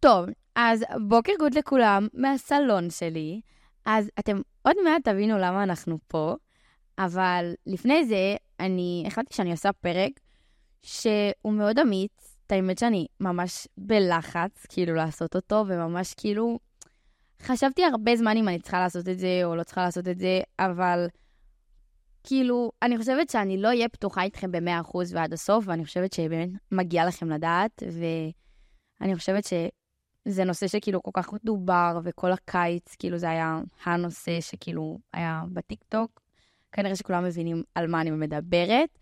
טוב, אז בוקר גוד לכולם מהסלון שלי. אז אתם עוד מעט תבינו למה אנחנו פה, אבל לפני זה, אני החלטתי שאני עושה פרק שהוא מאוד אמיץ. את האמת שאני ממש בלחץ, כאילו, לעשות אותו, וממש כאילו... חשבתי הרבה זמן אם אני צריכה לעשות את זה או לא צריכה לעשות את זה, אבל כאילו, אני חושבת שאני לא אהיה פתוחה איתכם ב-100% ועד הסוף, ואני חושבת שבאמת מגיע לכם לדעת, ואני חושבת שזה נושא שכאילו כל כך דובר, וכל הקיץ, כאילו זה היה הנושא שכאילו היה בטיקטוק. כנראה שכולם מבינים על מה אני מדברת,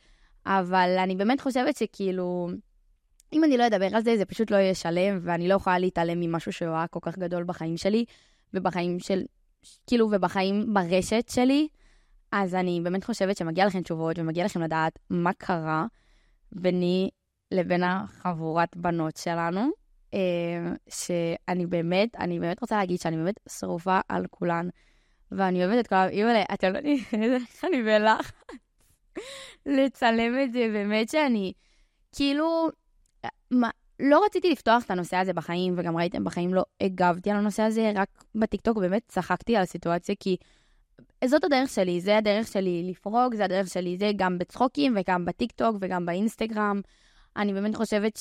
אבל אני באמת חושבת שכאילו, אם אני לא אדבר על זה, זה פשוט לא יהיה שלם, ואני לא יכולה להתעלם ממשהו שהוא היה כל כך גדול בחיים שלי, ובחיים של, כאילו, ובחיים ברשת שלי. אז אני באמת חושבת שמגיע לכם תשובות, ומגיע לכם לדעת מה קרה ביני לבין החבורת בנות שלנו. אה, שאני באמת, אני באמת רוצה להגיד שאני באמת שרופה על כולן, ואני אוהבת את כולם. אימא'לה, אתם לא יודעים איך אני בלחץ לצלם את זה, באמת שאני, כאילו, מה, לא רציתי לפתוח את הנושא הזה בחיים, וגם ראיתם, בחיים לא הגבתי על הנושא הזה, רק בטיקטוק באמת צחקתי על הסיטואציה, כי זאת הדרך שלי, זה הדרך שלי לפרוג, זה הדרך שלי, זה גם בצחוקים וגם בטיקטוק וגם באינסטגרם. אני באמת חושבת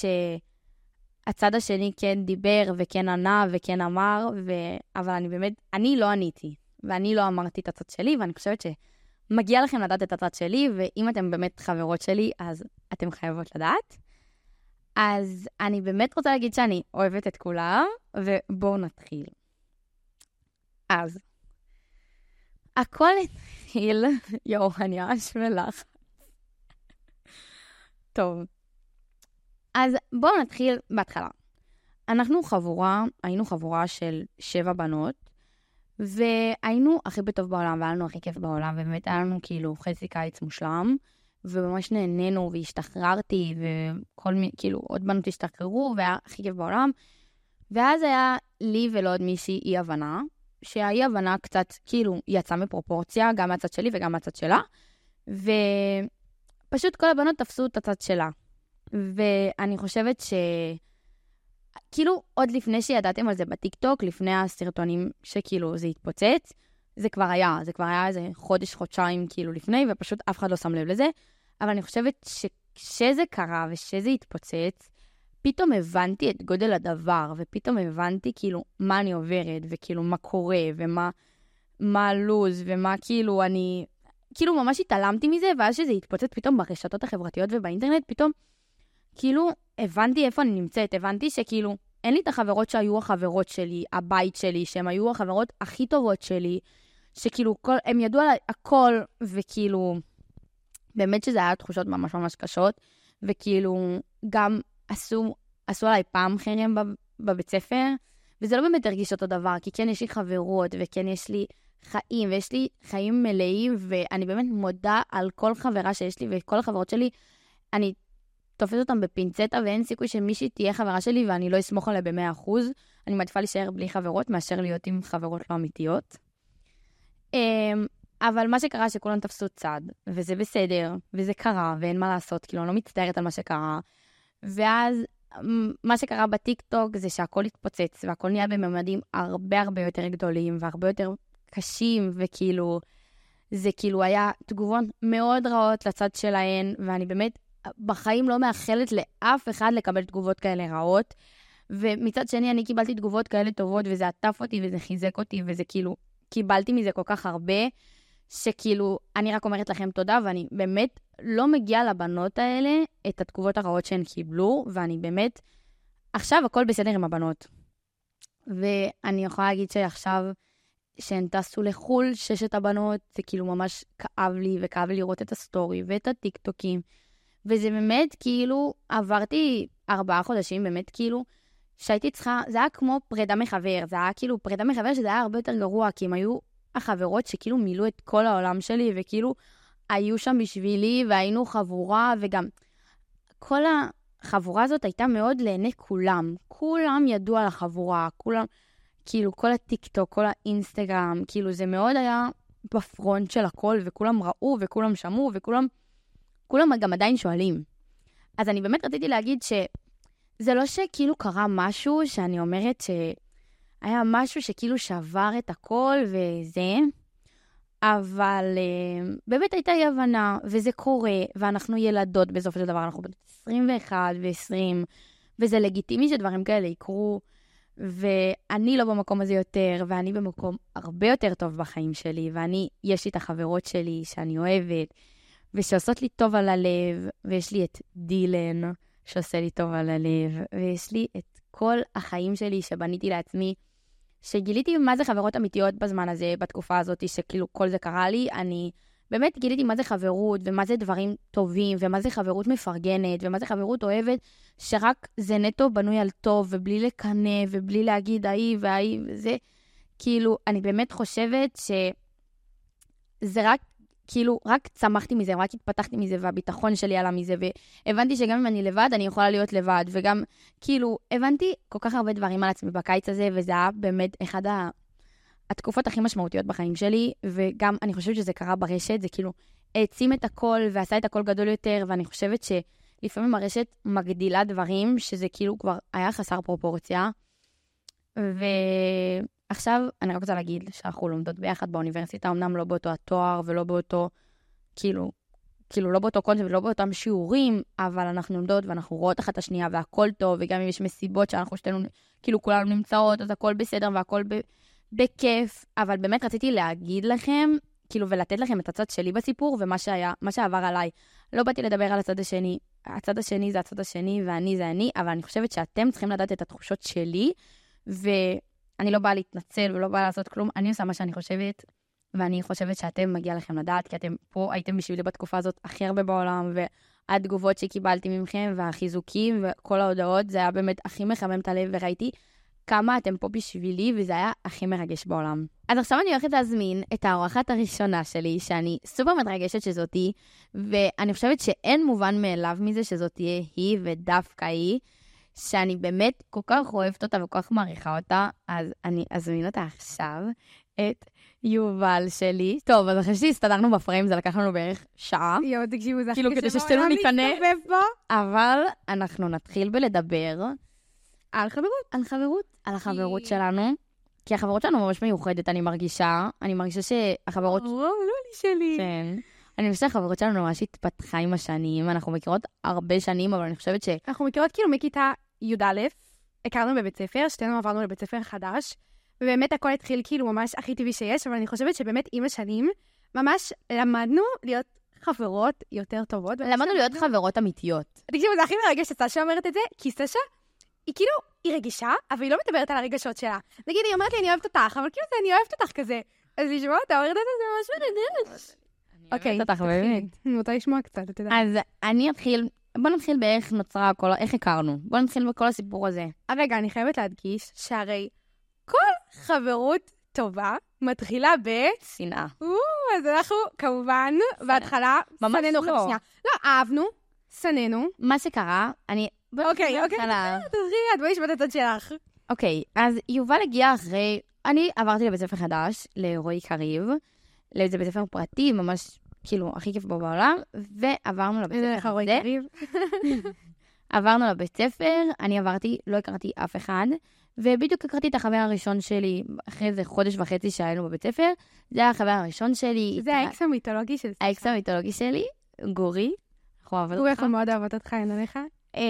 שהצד השני כן דיבר וכן ענה וכן אמר, ו... אבל אני באמת, אני לא עניתי, ואני לא אמרתי את הצד שלי, ואני חושבת שמגיע לכם לדעת את הצד שלי, ואם אתם באמת חברות שלי, אז אתם חייבות לדעת. אז אני באמת רוצה להגיד שאני אוהבת את כולם, ובואו נתחיל. אז, הכל התחיל, יואו, אני ממש מלחץ. טוב, אז בואו נתחיל בהתחלה. אנחנו חבורה, היינו חבורה של שבע בנות, והיינו הכי בטוב בעולם, והיה לנו הכי כיף בעולם, ובאמת היה לנו כאילו חצי קיץ מושלם. וממש נהנינו והשתחררתי, וכל מיני, כאילו, עוד בנות השתחררו, והיה הכי כיף בעולם. ואז היה לי ולעוד מישהי אי-הבנה, שהאי-הבנה קצת, כאילו, יצאה מפרופורציה, גם מהצד שלי וגם מהצד שלה, ופשוט כל הבנות תפסו את הצד שלה. ואני חושבת ש... כאילו, עוד לפני שידעתם על זה בטיקטוק, לפני הסרטונים שכאילו זה התפוצץ, זה כבר היה, זה כבר היה איזה חודש, חודשיים כאילו לפני, ופשוט אף אחד לא שם לב לזה. אבל אני חושבת שכשזה קרה ושזה התפוצץ, פתאום הבנתי את גודל הדבר, ופתאום הבנתי כאילו מה אני עוברת, וכאילו מה קורה, ומה מה הלו"ז, ומה כאילו אני... כאילו ממש התעלמתי מזה, ואז שזה התפוצץ פתאום ברשתות החברתיות ובאינטרנט, פתאום כאילו הבנתי איפה אני נמצאת, הבנתי שכאילו אין לי את החברות שהיו החברות שלי, הבית שלי, שהן היו החברות הכי טובות שלי, שכאילו כל, הם ידעו עליי הכל, וכאילו... באמת שזה היה תחושות ממש ממש קשות, וכאילו, גם עשו, עשו עליי פעם חרם בבית ספר, וזה לא באמת הרגיש אותו דבר, כי כן יש לי חברות, וכן יש לי חיים, ויש לי חיים מלאים, ואני באמת מודה על כל חברה שיש לי, וכל החברות שלי, אני תופסת אותם בפינצטה, ואין סיכוי שמישהי תהיה חברה שלי ואני לא אסמוך עליה ב-100%. אני מעדיפה להישאר בלי חברות מאשר להיות עם חברות לא אמיתיות. אמ, אבל מה שקרה שכולם תפסו צד, וזה בסדר, וזה קרה, ואין מה לעשות, כאילו, אני לא מצטערת על מה שקרה. ואז מה שקרה בטיקטוק זה שהכל התפוצץ, והכל נהיה בממדים הרבה הרבה יותר גדולים, והרבה יותר קשים, וכאילו, זה כאילו היה תגובות מאוד רעות לצד שלהן, ואני באמת בחיים לא מאחלת לאף אחד לקבל תגובות כאלה רעות. ומצד שני, אני קיבלתי תגובות כאלה טובות, וזה עטף אותי, וזה חיזק אותי, וזה כאילו, קיבלתי מזה כל כך הרבה, שכאילו, אני רק אומרת לכם תודה, ואני באמת לא מגיעה לבנות האלה את התגובות הרעות שהן קיבלו, ואני באמת, עכשיו הכל בסדר עם הבנות. ואני יכולה להגיד שעכשיו, שהן טסו לחו"ל, ששת הבנות, זה כאילו ממש כאב לי, וכאב לי לראות את הסטורי ואת הטיקטוקים. וזה באמת, כאילו, עברתי ארבעה חודשים, באמת, כאילו, שהייתי צריכה, זה היה כמו פרידה מחבר, זה היה כאילו פרידה מחבר שזה היה הרבה יותר גרוע, כי הם היו החברות שכאילו מילאו את כל העולם שלי, וכאילו היו שם בשבילי, והיינו חבורה, וגם כל החבורה הזאת הייתה מאוד לעיני כולם. כולם ידעו על החבורה, כולם, כאילו, כל הטיקטוק, כל האינסטגרם, כאילו, זה מאוד היה בפרונט של הכל, וכולם ראו, וכולם שמעו, וכולם, כולם גם עדיין שואלים. אז אני באמת רציתי להגיד ש... זה לא שכאילו קרה משהו שאני אומרת שהיה משהו שכאילו שבר את הכל וזה, אבל uh, באמת הייתה אי הבנה, וזה קורה, ואנחנו ילדות בסופו של דבר, אנחנו בנות 21 ו-20, וזה לגיטימי שדברים כאלה יקרו, ואני לא במקום הזה יותר, ואני במקום הרבה יותר טוב בחיים שלי, ואני, יש לי את החברות שלי שאני אוהבת, ושעושות לי טוב על הלב, ויש לי את דילן, שעושה לי טוב על הלב, ויש לי את כל החיים שלי שבניתי לעצמי. שגיליתי מה זה חברות אמיתיות בזמן הזה, בתקופה הזאת, שכאילו כל זה קרה לי, אני באמת גיליתי מה זה חברות, ומה זה דברים טובים, ומה זה חברות מפרגנת, ומה זה חברות אוהבת, שרק זה נטו בנוי על טוב, ובלי לקנא, ובלי להגיד ההיא וההיא וזה. כאילו, אני באמת חושבת שזה רק כאילו, רק צמחתי מזה, רק התפתחתי מזה, והביטחון שלי עלה מזה, והבנתי שגם אם אני לבד, אני יכולה להיות לבד, וגם, כאילו, הבנתי כל כך הרבה דברים על עצמי בקיץ הזה, וזה היה באמת אחד ה... התקופות הכי משמעותיות בחיים שלי, וגם אני חושבת שזה קרה ברשת, זה כאילו העצים את הכל ועשה את הכל גדול יותר, ואני חושבת שלפעמים הרשת מגדילה דברים, שזה כאילו כבר היה חסר פרופורציה. ו... עכשיו, אני רק רוצה להגיד שאנחנו לומדות ביחד באוניברסיטה, אמנם לא באותו התואר ולא באותו, כאילו, כאילו לא באותו קונספט ולא באותם שיעורים, אבל אנחנו לומדות ואנחנו רואות אחת את השנייה והכל טוב, וגם אם יש מסיבות שאנחנו שתינו, כאילו כולנו נמצאות, אז הכל בסדר והכל ב, בכיף. אבל באמת רציתי להגיד לכם, כאילו, ולתת לכם את הצד שלי בסיפור ומה שהיה, מה שעבר עליי. לא באתי לדבר על הצד השני. הצד השני זה הצד השני ואני זה אני, אבל אני חושבת שאתם צריכים לדעת את התחושות שלי, ו... אני לא באה להתנצל ולא באה לעשות כלום, אני עושה מה שאני חושבת, ואני חושבת שאתם, מגיע לכם לדעת, כי אתם פה הייתם בשבילי בתקופה הזאת הכי הרבה בעולם, והתגובות שקיבלתי מכם, והחיזוקים, וכל ההודעות, זה היה באמת הכי מחמם את הלב, וראיתי כמה אתם פה בשבילי, וזה היה הכי מרגש בעולם. אז עכשיו אני הולכת להזמין את האורחת הראשונה שלי, שאני סופר מתרגשת שזאתי, ואני חושבת שאין מובן מאליו מזה שזאת תהיה היא ודווקא היא. שאני באמת כל כך אוהבת אותה וכל כך מעריכה אותה, אז אני אזמין אותה עכשיו, את יובל שלי. טוב, אז אחרי שהסתדרנו בפריים, זה לקח לנו בערך שעה. יואו, תקשיבו, זה הכי כאילו, כדי ששתינו ניכנס. אבל אנחנו נתחיל בלדבר על חברות. על חברות, על החברות שלנו. כי החברות שלנו ממש מיוחדת, אני מרגישה. אני מרגישה שהחברות... או, לא לי שלי. כן. אני חושבת שהחברות שלנו ממש התפתחה עם השנים, אנחנו מכירות הרבה שנים, אבל אני חושבת ש... אנחנו מכירות כאילו מכיתה י"א, הכרנו בבית ספר, שתינו עברנו לבית ספר חדש, ובאמת הכל התחיל כאילו ממש הכי טבעי שיש, אבל אני חושבת שבאמת עם השנים, ממש למדנו להיות חברות יותר טובות. למדנו להיות חברות אמיתיות. תקשיבו, זה הכי מרגש שסשה אומרת את זה, כי סשה, היא כאילו, היא רגישה, אבל היא לא מדברת על הרגשות שלה. נגיד, היא אומרת לי, אני אוהבת אותך, אבל כאילו אני אוהבת אותך כזה. אז לשמוע אותה אומרת את זה, זה ממש מרגש. אוקיי. אני אוהבת אותך באמת. אני רוצה לשמוע קצת, אתה יודע. אז אני אתחיל בוא נתחיל באיך נוצרה כל, איך הכרנו. בוא נתחיל בכל הסיפור הזה. רגע, אני חייבת להדגיש שהרי כל חברות טובה מתחילה ב... שנאה. אז אנחנו כמובן, בהתחלה, שנאנו לא. שנייה. לא, אהבנו, שנאנו. מה שקרה, אני... אוקיי, אוקיי, תעזרי את, בואי נשמע את הצד שלך. אוקיי, אז יובל הגיע אחרי... אני עברתי לבית ספר חדש, לרועי קריב, לאיזה בית ספר פרטי, ממש, כאילו, הכי כיף בו בעולם, ועברנו לבית ספר הזה. עברנו לבית ספר, אני עברתי, לא הכרתי אף אחד, ובדיוק הכרתי את החבר הראשון שלי אחרי איזה חודש וחצי שהיינו בבית ספר. זה היה החבר הראשון שלי. זה האקס המיתולוגי של סשה. האקס המיתולוגי שלי, גורי. אנחנו אוהבות גורי, אותך. אנחנו מאוד אוהבות אותך, אין עליך. אמ,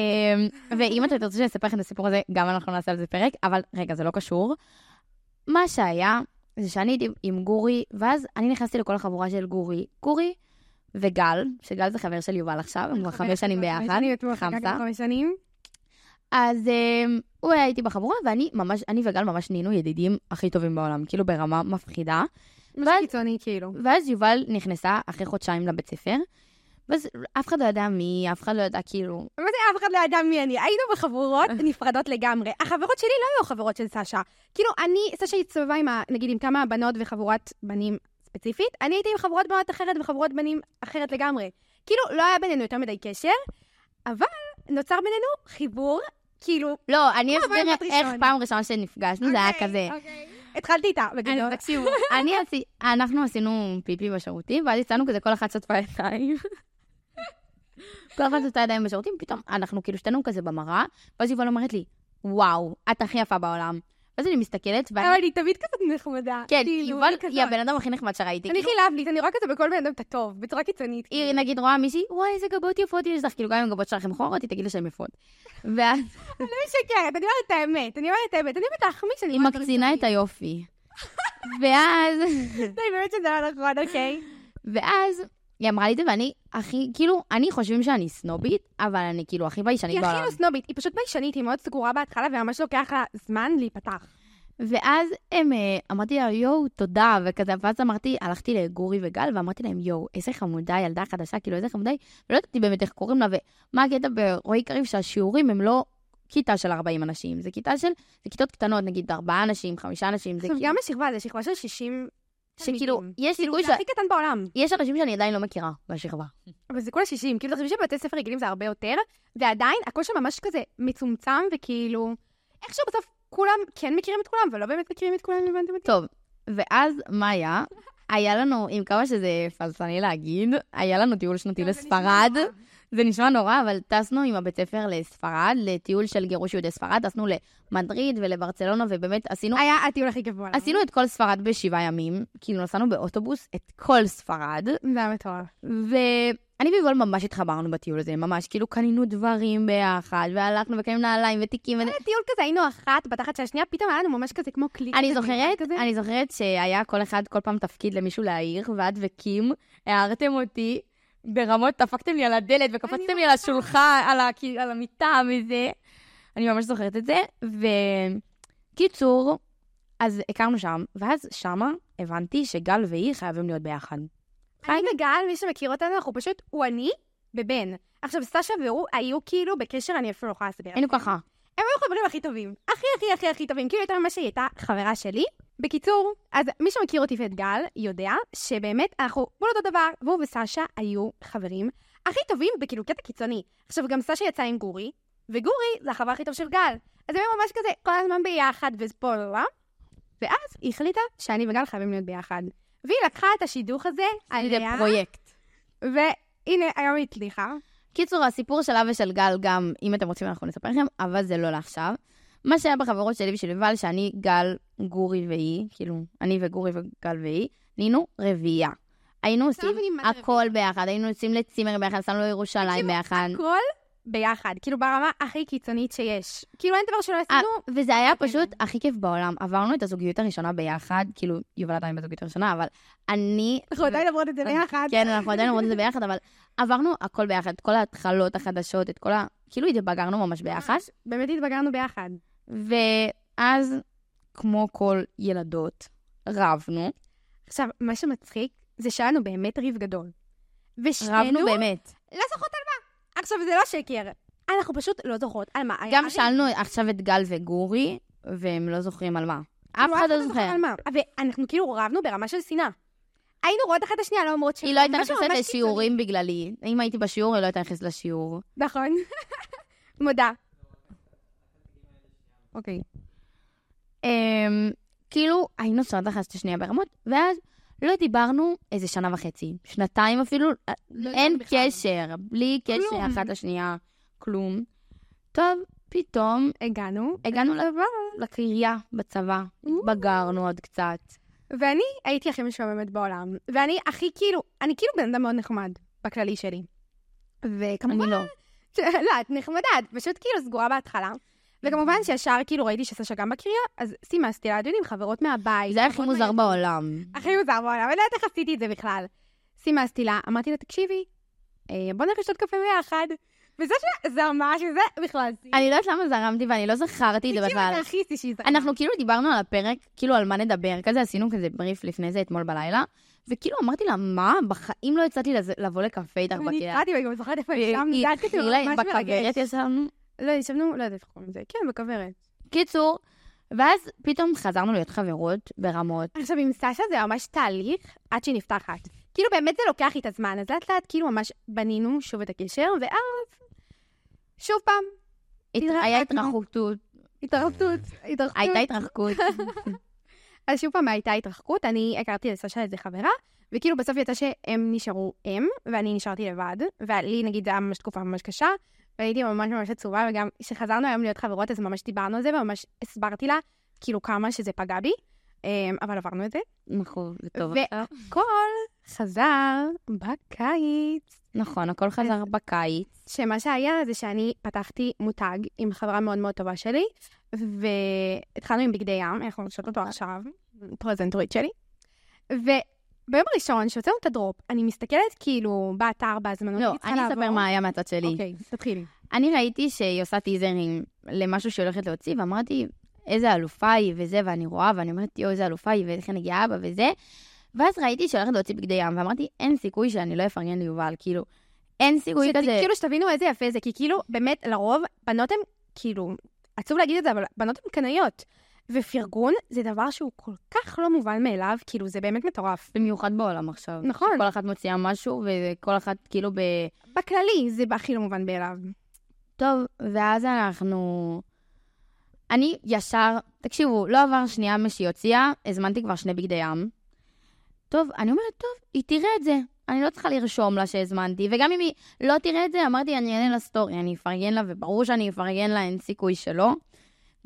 ואם אתה תרצה שאני אספר לכם את הסיפור הזה, גם אנחנו נעשה על זה פרק, אבל רגע, זה לא קשור. מה שהיה, זה שאני הייתי עם גורי, ואז אני נכנסתי לכל החבורה של גורי. גורי וגל, שגל זה חבר של יובל עכשיו, הם כבר חמש שנים ביחד, חמש שנים. אז um, הוא היה איתי בחבורה, ואני ממש, אני וגל ממש נהיינו ידידים הכי טובים בעולם, כאילו ברמה מפחידה. ואז- קיצוני, כאילו. ואז יובל נכנסה אחרי חודשיים לבית ספר, ואז אף אחד לא ידע מי אף אחד לא ידע כאילו... מה זה אף אחד לא ידע מי אני? היינו בחבורות נפרדות לגמרי. החברות שלי לא היו החברות של סשה. כאילו, אני, סשה הסתובבה עם, ה- נגיד, עם כמה בנות וחבורת בנים ספציפית, אני הייתי עם חבורת בנות אחרת וחבורת בנים אחרת לגמרי. כאילו, לא היה בינינו יותר מדי קשר, אבל נוצר בינינו חיבור, כאילו... לא, אני כמו אסביר איך. פעם ראשונה שנפגשנו, זה היה אוקיי, כזה. אוקיי. התחלתי איתה, בגדול. תקשיבו, אנחנו עשינו פיפי בשירותים, ואז יצאנו כזה כל אחת שטפה ידיים. כל אחת עושה ידיים בשירותים, פתאום אנחנו כאילו שתינו כזה במראה, ואז יובל אומרת לי, וואו, את הכי יפה בעולם. ואז אני מסתכלת, ואני... אבל היא תמיד כזאת נחמדה. כן, כאילו, יובל. היא הבן אדם הכי נחמד שראיתי. אני כאילו, הכי להבליט, אני רואה כזה בכל בן אדם את הטוב, בצורה קיצונית. היא נגיד רואה מישהי, וואי, איזה גבות יפות יש לך, כאילו גם אם הגבות שלכם מכוערות, היא תגיד לה שהן יפות. ואז אני לא משקרת, אני אומרת את האמת, אני אומרת את האמת, אני אומרת להחמיץ, אני היא מקצינה את. היופי. ואז... די, באמת שזה לא נכון, אוקיי. ואז היא אמרה לי את זה, ואני הכי, כאילו, אני חושבים שאני סנובית, אבל אני כאילו הכי ביישנית היא הכי בעולם. לא סנובית, היא פשוט ביישנית, היא מאוד סגורה בהתחלה, וממש לוקח לה זמן להיפתח. ואז הם, אה, אמרתי לה, יואו, תודה, וכזה, ואז אמרתי, הלכתי לגורי וגל, ואמרתי להם, יואו, איזה חמודה, ילדה חדשה, כאילו, איזה חמודה היא, ולא ידעתי באמת איך קוראים לה, ומה הקטע ברועי קריב, שהשיעורים הם לא כיתה של 40 אנשים, זה כיתה של, זה כיתות קטנות, נגיד, ארבעה אנשים, חמישה אנשים, זה כאילו, גם בשכבה, זה שכבה של 60 שכאילו. יש כאילו, סיכוי ש... זה הכי קטן בעולם. יש אנשים שאני עדיין לא מכירה בשכבה. אבל זה כולה 60, כאילו, תחשבי שבבתי ספר רגילים זה הרבה יותר, ועדיין, הכל שם ממש כזה מצומצם, וכאילו, איכשהו בסוף כולם כן מכירים את כולם, ולא באמת מכירים את כולם, הבנתם אותי? טוב, ואז מה היה? היה לנו, עם כמה שזה פלסני להגיד, היה לנו טיול שנתי לספרד. זה נשמע נורא, אבל טסנו עם הבית ספר לספרד, לטיול של גירוש יהודי ספרד, טסנו למדריד ולברצלונה, ובאמת עשינו, היה הטיול הכי בעולם. עשינו את כל ספרד בשבעה ימים, כאילו נסענו באוטובוס את כל ספרד, זה היה מטורף. ואני ויובל ממש התחברנו בטיול הזה, ממש, כאילו קנינו דברים ביחד, והלכנו וקנינו נעליים ותיקים, היה טיול כזה, היינו אחת בתחת של השנייה, פתאום היה לנו ממש כזה כמו קליק. אני זוכרת, כזה. אני זוכרת שהיה כל אחד, כל פעם תפקיד למישהו להעיר, ואת וקים הערתם אותי ברמות, דפקתם לי על הדלת וקפצתם לי על השולחן, על, ה, על המיטה וזה. אני ממש זוכרת את זה. וקיצור, אז הכרנו שם, ואז שמה הבנתי שגל והיא חייבים להיות ביחד. אני וגל, מי שמכיר אותנו, אנחנו פשוט, הוא אני בבן. עכשיו, סשה והוא היו כאילו בקשר, אני אפילו לא יכולה לספר. היינו ככה. הם היו חברים הכי טובים. הכי הכי הכי הכי טובים. כאילו יותר ממה שהיא הייתה חברה שלי. בקיצור, אז מי שמכיר אותי ואת גל, יודע שבאמת אנחנו בול אותו דבר, והוא וסשה היו חברים הכי טובים בכאילו קטע קיצוני. עכשיו, גם סשה יצאה עם גורי, וגורי זה החבר הכי טוב של גל. אז הם היו ממש כזה כל הזמן ביחד, ופה, לא. ואז היא החליטה שאני וגל חייבים להיות ביחד. והיא לקחה את השידוך הזה זה עליה, פרויקט. והנה, היום היא הצליחה. קיצור, הסיפור שלה ושל גל גם, אם אתם רוצים אנחנו נספר לכם, אבל זה לא לעכשיו. מה שהיה בחברות שלי ושל יובל, שאני, גל, גורי והיא, כאילו, אני וגורי וגל והיא, נהיינו רביעייה. היינו עושים הכל ביחד, היינו יוצאים לצימר ביחד, נסענו לירושלים ביחד. הכל ביחד, כאילו ברמה הכי קיצונית שיש. כאילו אין דבר שלא אה, עשינו. וזה היה כן. פשוט הכי כיף בעולם. עברנו את הזוגיות הראשונה ביחד, כאילו, יובל עדיין בזוגיות הראשונה, אבל אני... אנחנו עדיין עוברות את זה ביחד. כן, אנחנו עדיין אומרות את זה ביחד, אבל עברנו הכל ביחד, את כל ההתחלות החדשות, את כל ה... כאילו התבגרנו ממש ביחד. באמת התבגרנו ביחד. ואז, כמו כל ילדות, רבנו. עכשיו, מה שמצחיק זה שהיה לנו באמת ריב גדול. ושנינו רבנו באמת. לא זוכרות על מה. עכשיו, זה לא שקר. אנחנו פשוט לא זוכרות על מה. גם. שאלנו עכשיו את גל וגורי, והם לא זוכרים על מה. אף כאילו, אחד לא זוכר. על מה. ואנחנו כאילו רבנו ברמה של שנאה. היינו רואות אחת את השנייה, לא אומרות היא לא הייתה נכנסת לשיעורים בגללי. אם הייתי בשיעור, היא לא הייתה נכנסת לשיעור. נכון. מודה. אוקיי. אמ, כאילו, היינו שונאות אחת את השנייה ברמות, ואז לא דיברנו איזה שנה וחצי, שנתיים אפילו, לא אין. קשר, בלי קשר כלום. אחת לשנייה, כלום. טוב, פתאום הגענו. הגענו ל- לקריה בצבא, התבגרנו עוד קצת. ואני הייתי הכי משועממת בעולם. ואני הכי כאילו, אני כאילו בן אדם מאוד נחמד, בכללי שלי. וכמובן, אני לא. לא, את נחמדה, את פשוט כאילו סגורה בהתחלה. וכמובן שישר כאילו ראיתי שסשה גם בקריה, אז סימסתי לה, אתם יודעים, חברות מהבית. זה הכי מוזר מהילדות. בעולם. הכי מוזר בעולם, אני לא יודעת איך עשיתי את זה בכלל. סימסתי לה, אמרתי לה, תקשיבי, אה, בוא נלך לשתות קפה ביחד. וזה ש... זה ממש, זה בכלל. אני לא יודעת למה זרמתי ואני לא זכרתי את זה בכלל. זה הכי סישי. זה- אנחנו כאילו דיברנו על הפרק, כאילו על מה נדבר, כזה עשינו כזה בריף לפני זה אתמול בלילה, וכאילו אמרתי לה, מה, בחיים לא יצאתי לבוא לקפה איתך אני בקריה. נתקעתי וגם זוכרת איפה והיא ישבנו, זה היה התחילה ממש מרגש. לא, ישבנו, לא יודעת איך קוראים לזה. כן, בכוורת. קיצור, ואז פתאום חזרנו להיות חברות ברמות. עכשיו, עם סשה זה ממש תהליך עד שהיא נפתחת. כאילו, באמת זה לוקח לי את הזמן, אז לאט לאט כאילו ממש בנינו שוב את הקשר, ואז שוב פעם. היה התרחקות, התרחקות, התרחקות. הייתה התרחקות. אז שוב פעם הייתה התרחקות, אני הכרתי לסשה איזה חברה, וכאילו בסוף יצא שהם נשארו הם, ואני נשארתי לבד, ולי נגיד זה היה ממש תקופה ממש קשה, והייתי ממש ממש עצובה, וגם כשחזרנו היום להיות חברות, אז ממש דיברנו על זה, וממש הסברתי לה, כאילו כמה שזה פגע בי, אמ, אבל עברנו את זה. נכון, זה טוב עכשיו. הכל חזר בקיץ. נכון, הכל חזר בקיץ. שמה שהיה זה שאני פתחתי מותג עם חברה מאוד מאוד טובה שלי, והתחלנו עם בגדי ים, אנחנו נרשות אותו עכשיו, פרזנטורית שלי. וביום הראשון שהוצאנו את הדרופ, אני מסתכלת כאילו באתר, בהזמנות, לא, אני אספר מה היה מהצד שלי. אוקיי, תתחילי. אני ראיתי שהיא עושה טיזרים למשהו שהיא הולכת להוציא, ואמרתי, איזה אלופה היא וזה, ואני רואה, ואני אומרת, יואו, איזה אלופה היא, ואיך אני גאה בה וזה. ואז ראיתי שהיא הולכת להוציא בגדי ים, ואמרתי, אין סיכוי שאני לא אפרגן ליובל, כאילו, אין סיכוי שת- כזה. כאילו שתבינו איזה יפה זה, כי כאילו, באמת, לרוב, בנות הן, כאילו, עצוב להגיד את זה, אבל בנות הן קנאיות. ופרגון זה דבר שהוא כל כך לא מובן מאליו, כאילו, זה באמת מטורף. במיוחד בעולם עכשיו. נכון. כל אחת מוציאה משהו, וכל אחת כאילו ב... בכללי, זה הכי לא מובן מאליו. טוב, ואז אנחנו... אני ישר, תקשיבו, לא עבר שנייה משהיא הוציאה, הזמנתי כבר שני בגדי ים. טוב, אני אומרת, טוב, היא תראה את זה. אני לא צריכה לרשום לה שהזמנתי, וגם אם היא לא תראה את זה, אמרתי, אני אענה לה סטורי, אני אפרגן לה, וברור שאני אפרגן לה, אין סיכוי שלא.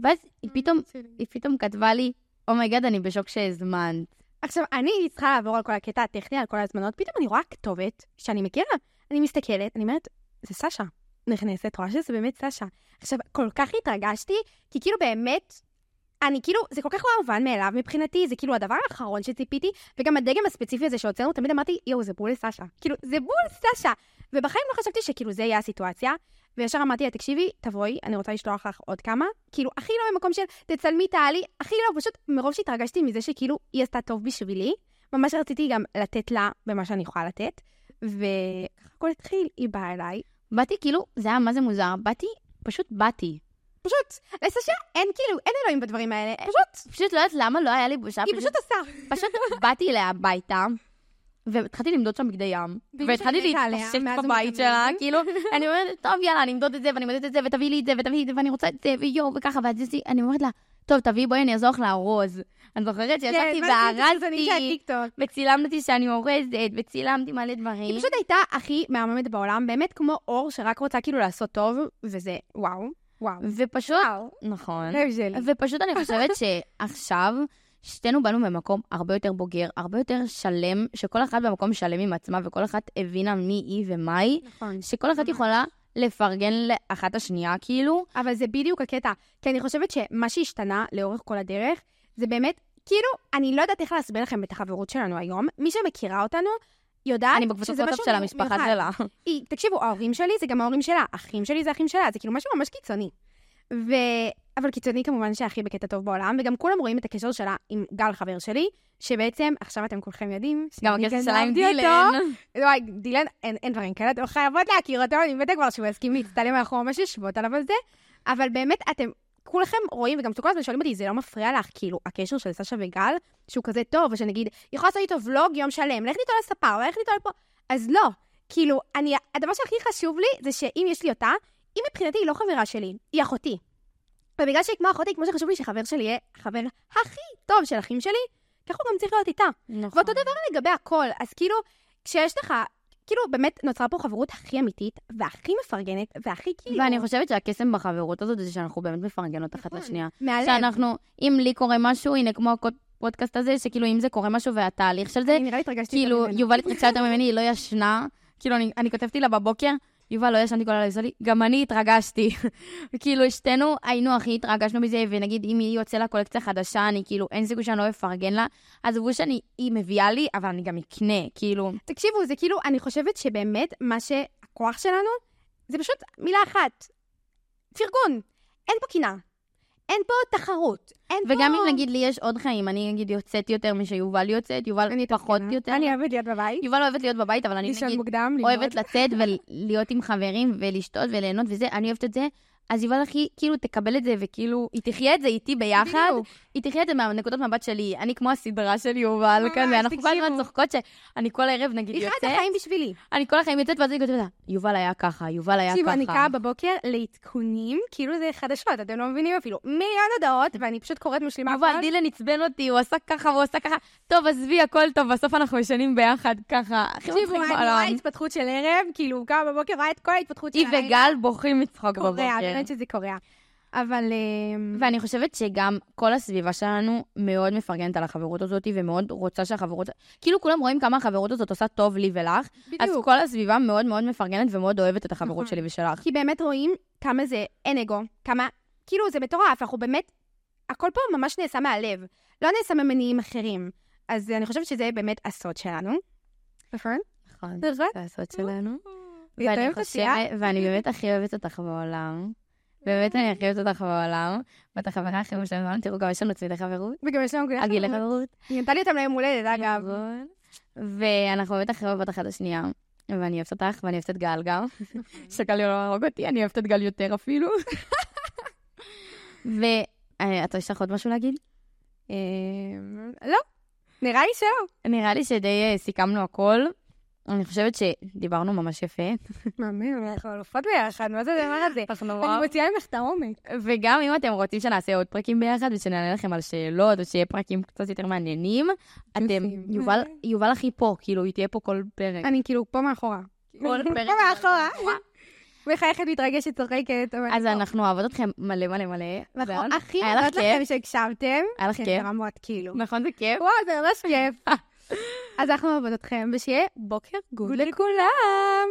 ואז היא פתאום, היא פתאום כתבה לי, אומייגד, אני בשוק שהזמנת. עכשיו, אני צריכה לעבור על כל הקטע הטכני, על כל ההזמנות, פתאום אני רואה כתובת שאני מכירה. אני מסתכלת, אני אומרת, זה סשה. נכנסת, רואה שזה באמת סשה. עכשיו, כל כך התרגשתי, כי כאילו באמת, אני כאילו, זה כל כך לא מובן מאליו מבחינתי, זה כאילו הדבר האחרון שציפיתי, וגם הדגם הספציפי הזה שהוצאנו, תמיד אמרתי, יואו, זה בול סשה. כאילו, זה בול סשה. ובחיים לא חשבתי שכאילו זה יהיה הסיטואציה, וישר אמרתי לה, תקשיבי, תבואי, אני רוצה לשלוח לך עוד כמה. כאילו, הכי לא במקום של תצלמי, תעלי, הכי לא, פשוט מרוב שהתרגשתי מזה שכאילו היא עשתה טוב בשבילי, ממש רציתי גם לתת לה במה שאני יכולה לתת, וככה הכל התחיל, היא באה אליי. באתי כאילו, זה היה מה זה מוזר, באתי, פשוט באתי. פשוט, לסשה אין כאילו, אין אלוהים בדברים האלה, פשוט, פשוט לא יודעת למה לא היה לי בושה, היא פשוט עושה. פשוט באתי אליה הביתה, והתחלתי למדוד שם בגדי ים, והתחלתי להתפשט בבית. שלה, כאילו, אני אומרת, טוב, יאללה, אני אמדוד את זה, ואני אמדוד את זה, ותביאי לי את זה, ותביאי את זה, ואני רוצה את זה, ויואו, וככה, ואז אני אומרת לה, טוב, תביאי, בואי, אני אעזור לך לארוז. אני זוכרת שישבתי כן, של וארזתי? וצילמתי שאני אורזת, וצילמתי מלא דברים. היא פשוט הייתה הכי מהממת בעולם, באמת כמו אור שרק רוצה כאילו לעשות טוב, וזה וואו, וואו. ופשוט, נכון. ופשוט אני חושבת שעכשיו, שתינו באנו ממקום הרבה יותר בוגר, הרבה יותר שלם, שכל אחת במקום שלם עם עצמה, וכל אחת הבינה מי היא ומה היא, נכון. שכל אחת. יכולה לפרגן לאחת השנייה, כאילו. אבל זה בדיוק הקטע, כי אני חושבת שמה שהשתנה לאורך כל הדרך, זה באמת, כאילו, אני לא יודעת איך להסביר לכם את החברות שלנו היום. מי שמכירה אותנו, יודעת אני בקבוצות שזה וואטסאפ משהו של המשפחה מיוחד. שלה. היא, תקשיבו, ההורים שלי זה גם ההורים שלה, אחים שלי זה אחים שלה, זה כאילו משהו ממש קיצוני. ו... אבל קיצוני כמובן שהכי בקטע טוב בעולם, וגם כולם רואים את הקשר שלה עם גל חבר שלי, שבעצם, עכשיו אתם כולכם יודעים, גם הקשר שלה עם דילן. אותו. וואי, דילן, אין, אין דברים כאלה, אתם חייבות להכיר אותו, אני מתה כבר שהוא יסכים להצטלם, אנחנו ממש יושבות עליו על זה, אבל באמת, אתם כולכם רואים, וגם כל הזמן שואלים אותי, זה לא מפריע לך, כאילו, הקשר של סשה וגל, שהוא כזה טוב, ושנגיד, יכולה לעשות איתו ולוג יום שלם, לך איתו לספר, לך איתו לפה, אז לא. כאילו, אני, הדבר שהכי חשוב לי, זה שאם יש לי אותה, היא מבחינתי היא לא חברה שלי, היא אחותי. ובגלל שהיא כמו אחותי, כמו שחשוב לי שחבר שלי יהיה החבר הכי טוב של אחים שלי, ככה הוא גם צריך להיות איתה. נכון. ואותו דבר לגבי הכל, אז כאילו, כשיש לך, כאילו, באמת נוצרה פה חברות הכי אמיתית, והכי מפרגנת, והכי כאילו... ואני חושבת שהקסם בחברות הזאת זה שאנחנו באמת מפרגנות אחת נכון. לשנייה. מהלב. שאנחנו, אם לי קורה משהו, הנה, כמו הפודקאסט הזה, שכאילו אם זה קורה משהו והתהליך של זה, אני נראה לי התרגשתי כאילו. יובל התרגשה יותר ממני, היא לא ישנה. כאילו, אני, אני כותבתי לה בבוקר, יובל, לא ישנתי כל הלילה, עושה לי, גם אני התרגשתי. וכאילו, שתינו היינו הכי התרגשנו מזה, ונגיד, אם היא יוצא לה קולקציה חדשה, אני כאילו, אין סיכוי שאני לא אפרגן לה. עזבו שאני, היא מביאה לי, אבל אני גם אקנה, כאילו. תקשיבו, זה כאילו, אני חושבת שבאמת, מה שהכוח שלנו, זה פשוט מילה אחת. פרגון. אין פה קינה. אין פה תחרות. אין פה... וגם אם נגיד לי יש עוד חיים, אני נגיד יוצאת יותר משיובל יוצאת, יובל אני פחות כן, יותר. אני אוהבת להיות בבית. יובל אוהבת להיות בבית, אבל אני נגיד מוקדם. אוהבת לצאת ולהיות עם חברים ולשתות וליהנות וזה, אני אוהבת את זה. אז יובל הכי, כאילו, תקבל את זה, וכאילו, היא תחיה את זה איתי ביחד. בדיוק. היא תחיה את זה מהנקודות מבט שלי. אני כמו הסדרה של יובל, כזה, אנחנו כל הזמן. צוחקות שאני כל ערב, נגיד, היא חיה את יוצאת, החיים בשבילי. אני כל החיים יוצאת, ואז אני כותבת לה, יובל היה ככה, יובל היה תקשיבו, אני ככה. קמה בבוקר לעדכונים, כאילו זה חדשות, אתם לא מבינים אפילו. מיליון הודעות, ואני פשוט קוראת משלימה יובל. דילן עצבן אותי, הוא עשה ככה והוא עשה ככה. טוב, עזבי, הכל טוב, בסוף אנחנו ישנים ביחד, ככה. תקשיבו, אני רואה. התפתחות של ערב, כאילו, קמה בבוקר, רואה את כל ההתפתחות של היא הלילה. וגל בוכים מצחוק קורע, בבוקר. באמת שזה קורע. אבל... אמ, ואני חושבת שגם כל הסביבה שלנו מאוד מפרגנת על החברות הזאת, ומאוד רוצה שהחברות... כאילו כולם רואים כמה החברות הזאת עושה טוב לי ולך, אז בדיוק. כל הסביבה מאוד מאוד מפרגנת ומאוד אוהבת את החברות נכון. שלי ושלך. כי באמת רואים כמה זה אין אגו, כמה... כאילו, זה מטורף, אנחנו באמת... הכל פה ממש נעשה מהלב, לא נעשה ממניעים אחרים. אז אני חושבת שזה באמת הסוד שלנו. נכון? נכון. נכון? זה הסוד שלנו. ואני. חושבת, ואני באמת הכי אוהבת אותך בעולם. באמת אני הכי אוהבת אותך בעולם. ואת החברה הכי אוהבת שלנו, תראו, גם יש לנו צמידי חברות. וגם יש לנו גילי חברות. היא נתנה לי אותם ליום הולדת, אגב. נכון. ואנחנו באמת הכי אוהבות אחת השנייה. ואני אוהבת אותך, ואני אוהבת את גל גם. שגל לא להרוג אותי, אני אוהבת את גל יותר אפילו. ואתה יש לך עוד משהו להגיד? אמ, לא, נראה לי שלא. נראה לי שדי אה, סיכמנו הכל. אני חושבת שדיברנו ממש יפה. מאמין, אנחנו אלופות ביחד, מה זה הדבר הזה? אנחנו אני מוציאה ממך את העומק. וגם אם אתם רוצים שנעשה עוד פרקים ביחד ושנענה לכם על שאלות, או שיהיה פרקים קצת יותר מעניינים, אתם. יובל, הכי פה, כאילו, היא תהיה פה כל פרק. אני כאילו פה מאחורה. כל פרק. פה מאחורה. מחייכת, מתרגשת, צוחקת. אז. אנחנו אוהבות אתכם מלא מלא מלא. ואל- הכי מודות לכם שהקשבתם. היה לך כן, כיף? ברמות, כאילו. נכון, זה כיף. וואו, זה ממש כיף. אז אנחנו אוהבות אתכם, ושיהיה בוקר גוד לכולם.